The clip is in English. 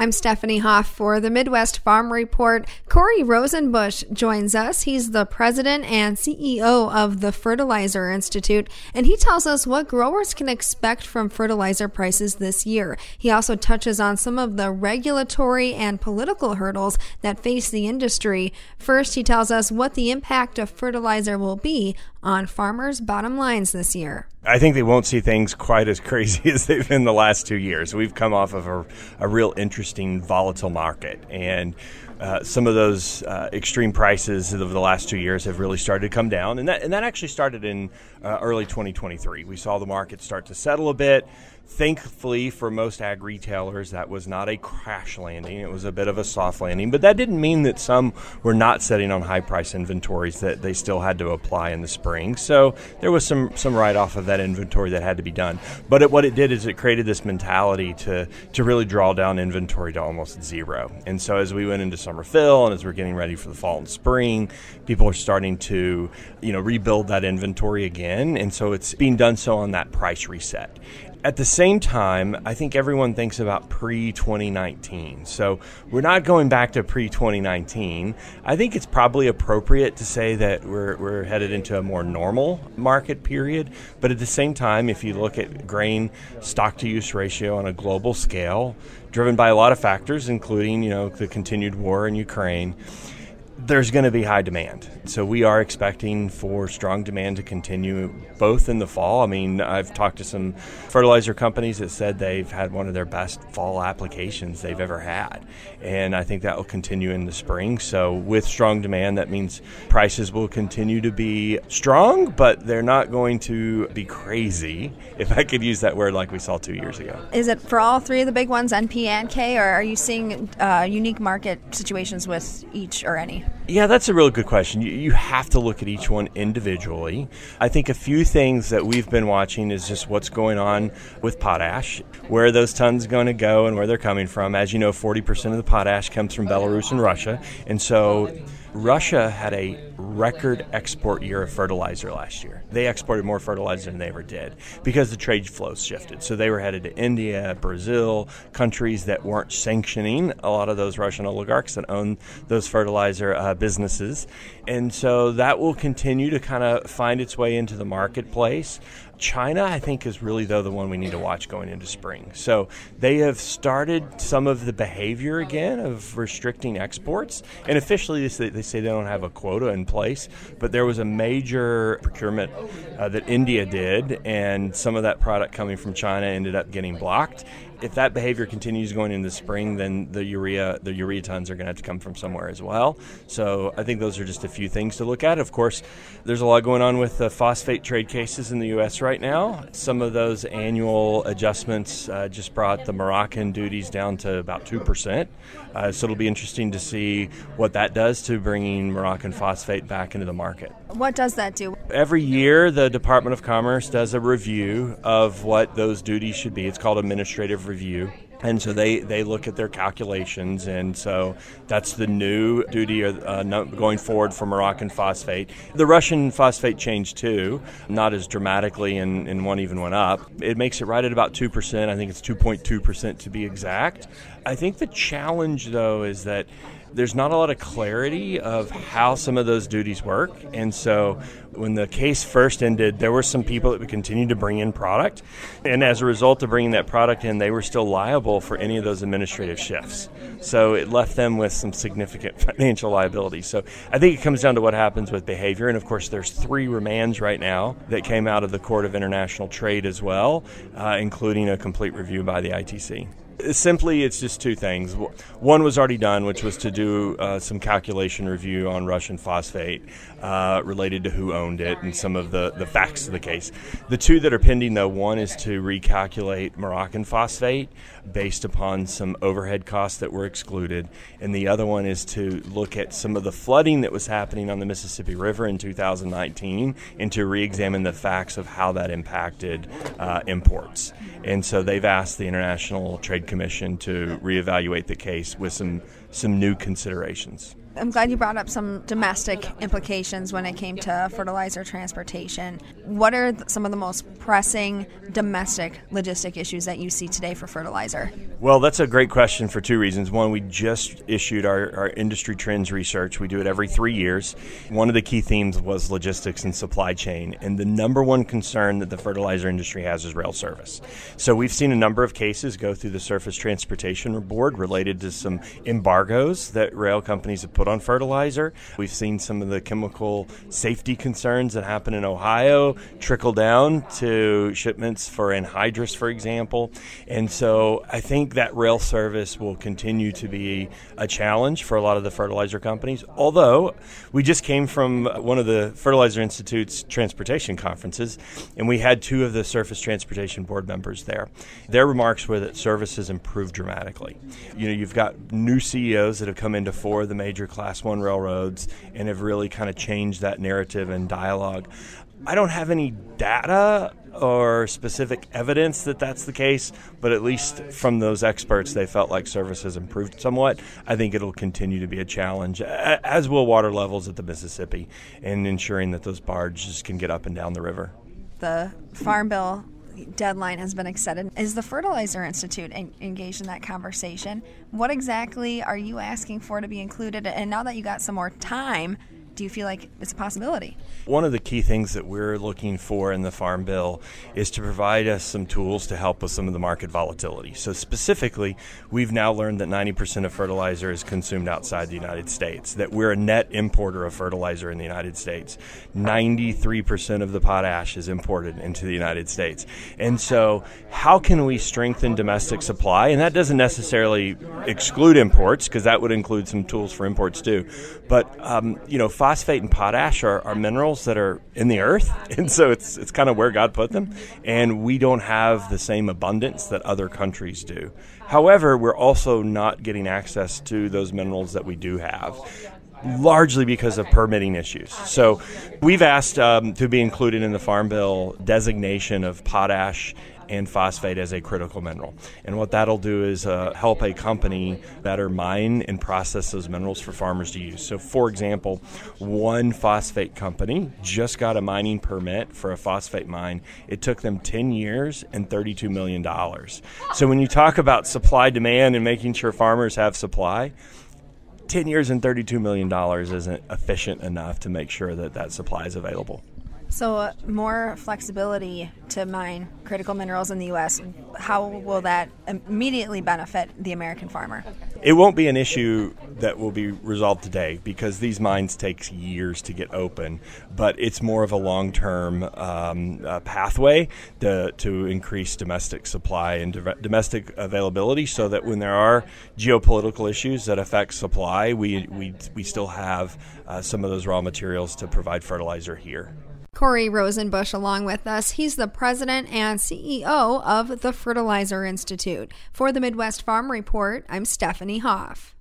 I'm Stephanie Hoff for the Midwest Farm Report. Corey Rosenbusch joins us. He's the president and CEO of the Fertilizer Institute, and he tells us what growers can expect from fertilizer prices this year. He also touches on some of the regulatory and political hurdles that face the industry. First, he tells us what the impact of fertilizer will be on farmers' bottom lines this year. I think they won't see things quite as crazy as they've been the last two years. We've come off of a, a real interesting, volatile market, and uh, some of those uh, extreme prices of the last two years have really started to come down, and that and that actually started in uh, early 2023. We saw the market start to settle a bit. Thankfully, for most ag retailers, that was not a crash landing. It was a bit of a soft landing, but that didn't mean that some were not setting on high price inventories that they still had to apply in the spring. So there was some some write off of that inventory that had to be done. But it, what it did is it created this mentality to to really draw down inventory to almost zero. And so as we went into summer fill and as we're getting ready for the fall and spring, people are starting to you know rebuild that inventory again. And so it's being done so on that price reset. At the same time, I think everyone thinks about pre 2019. So we're not going back to pre 2019. I think it's probably appropriate to say that we're, we're headed into a more normal market period. But at the same time, if you look at grain stock to use ratio on a global scale, driven by a lot of factors, including you know the continued war in Ukraine there's going to be high demand. So we are expecting for strong demand to continue both in the fall. I mean, I've talked to some fertilizer companies that said they've had one of their best fall applications they've ever had. And I think that will continue in the spring. So with strong demand, that means prices will continue to be strong, but they're not going to be crazy, if I could use that word like we saw two years ago. Is it for all three of the big ones, NP and K, or are you seeing uh, unique market situations with each or any? Yeah, that's a real good question. You, you have to look at each one individually. I think a few things that we've been watching is just what's going on with potash, where those tons are going to go and where they're coming from. As you know, 40% of the potash comes from Belarus and Russia. And so Russia had a record export year of fertilizer last year. They exported more fertilizer than they ever did because the trade flows shifted. So they were headed to India, Brazil, countries that weren't sanctioning a lot of those Russian oligarchs that own those fertilizer uh, businesses. And so that will continue to kind of find its way into the marketplace. China, I think, is really though the one we need to watch going into spring. So they have started some of the behavior again of restricting exports, and officially they say they, say they don't have a quota in place, but there was a major procurement uh, that India did, and some of that product coming from China ended up getting blocked if that behavior continues going into spring, then the urea the urea tons are going to have to come from somewhere as well. So I think those are just a few things to look at. Of course, there's a lot going on with the phosphate trade cases in the U.S. right now. Some of those annual adjustments uh, just brought the Moroccan duties down to about two percent. Uh, so it'll be interesting to see what that does to bringing Moroccan phosphate back into the market. What does that do? Every year, the Department of Commerce does a review of what those duties should be. It's called administrative review. And so they, they look at their calculations, and so that's the new duty uh, going forward for Moroccan phosphate. The Russian phosphate changed too, not as dramatically, and, and one even went up. It makes it right at about 2%. I think it's 2.2% to be exact. I think the challenge, though, is that there's not a lot of clarity of how some of those duties work. And so when the case first ended, there were some people that would continue to bring in product. And as a result of bringing that product in, they were still liable for any of those administrative shifts. So it left them with some significant financial liability. So I think it comes down to what happens with behavior. And of course, there's three remands right now that came out of the Court of International Trade as well, uh, including a complete review by the ITC. Simply, it's just two things. One was already done, which was to do uh, some calculation review on Russian phosphate uh, related to who owned it and some of the, the facts of the case. The two that are pending, though, one is to recalculate Moroccan phosphate based upon some overhead costs that were excluded, and the other one is to look at some of the flooding that was happening on the Mississippi River in 2019 and to re examine the facts of how that impacted uh, imports. And so they've asked the International Trade Commission to reevaluate the case with some some new considerations. I'm glad you brought up some domestic implications when it came to fertilizer transportation. What are some of the most pressing domestic logistic issues that you see today for fertilizer? Well, that's a great question for two reasons. One, we just issued our, our industry trends research. We do it every three years. One of the key themes was logistics and supply chain. And the number one concern that the fertilizer industry has is rail service. So we've seen a number of cases go through the Surface Transportation Board related to some embargoes that rail companies have put on fertilizer. We've seen some of the chemical safety concerns that happen in Ohio trickle down to shipments for anhydrous, for example. And so I think think that rail service will continue to be a challenge for a lot of the fertilizer companies. Although we just came from one of the Fertilizer Institute's transportation conferences, and we had two of the Surface Transportation Board members there. Their remarks were that service has improved dramatically. You know, you've got new CEOs that have come into four of the major Class One railroads and have really kind of changed that narrative and dialogue. I don't have any data or specific evidence that that's the case, but at least from those experts, they felt like service has improved somewhat. I think it'll continue to be a challenge, as will water levels at the Mississippi, and ensuring that those barges can get up and down the river. The Farm Bill deadline has been extended. Is the Fertilizer Institute engaged in that conversation? What exactly are you asking for to be included? And now that you got some more time, do you feel like it's a possibility? One of the key things that we're looking for in the Farm Bill is to provide us some tools to help with some of the market volatility. So, specifically, we've now learned that 90% of fertilizer is consumed outside the United States, that we're a net importer of fertilizer in the United States. 93% of the potash is imported into the United States. And so, how can we strengthen domestic supply? And that doesn't necessarily exclude imports, because that would include some tools for imports too. But, um, you know, phosphate and potash are, are minerals that are in the earth, and so it's it's kind of where God put them, and we don't have the same abundance that other countries do. However, we're also not getting access to those minerals that we do have largely because of permitting issues. So we've asked um, to be included in the Farm Bill designation of potash and phosphate as a critical mineral. And what that'll do is uh, help a company better mine and process those minerals for farmers to use. So, for example, one phosphate company just got a mining permit for a phosphate mine. It took them 10 years and $32 million. So, when you talk about supply demand and making sure farmers have supply, 10 years and $32 million isn't efficient enough to make sure that that supply is available. So, uh, more flexibility to mine critical minerals in the U.S., how will that immediately benefit the American farmer? It won't be an issue that will be resolved today because these mines take years to get open, but it's more of a long term um, uh, pathway to, to increase domestic supply and domestic availability so that when there are geopolitical issues that affect supply, we, we, we still have uh, some of those raw materials to provide fertilizer here. Corey Rosenbusch along with us. He's the president and CEO of the Fertilizer Institute. For the Midwest Farm Report, I'm Stephanie Hoff.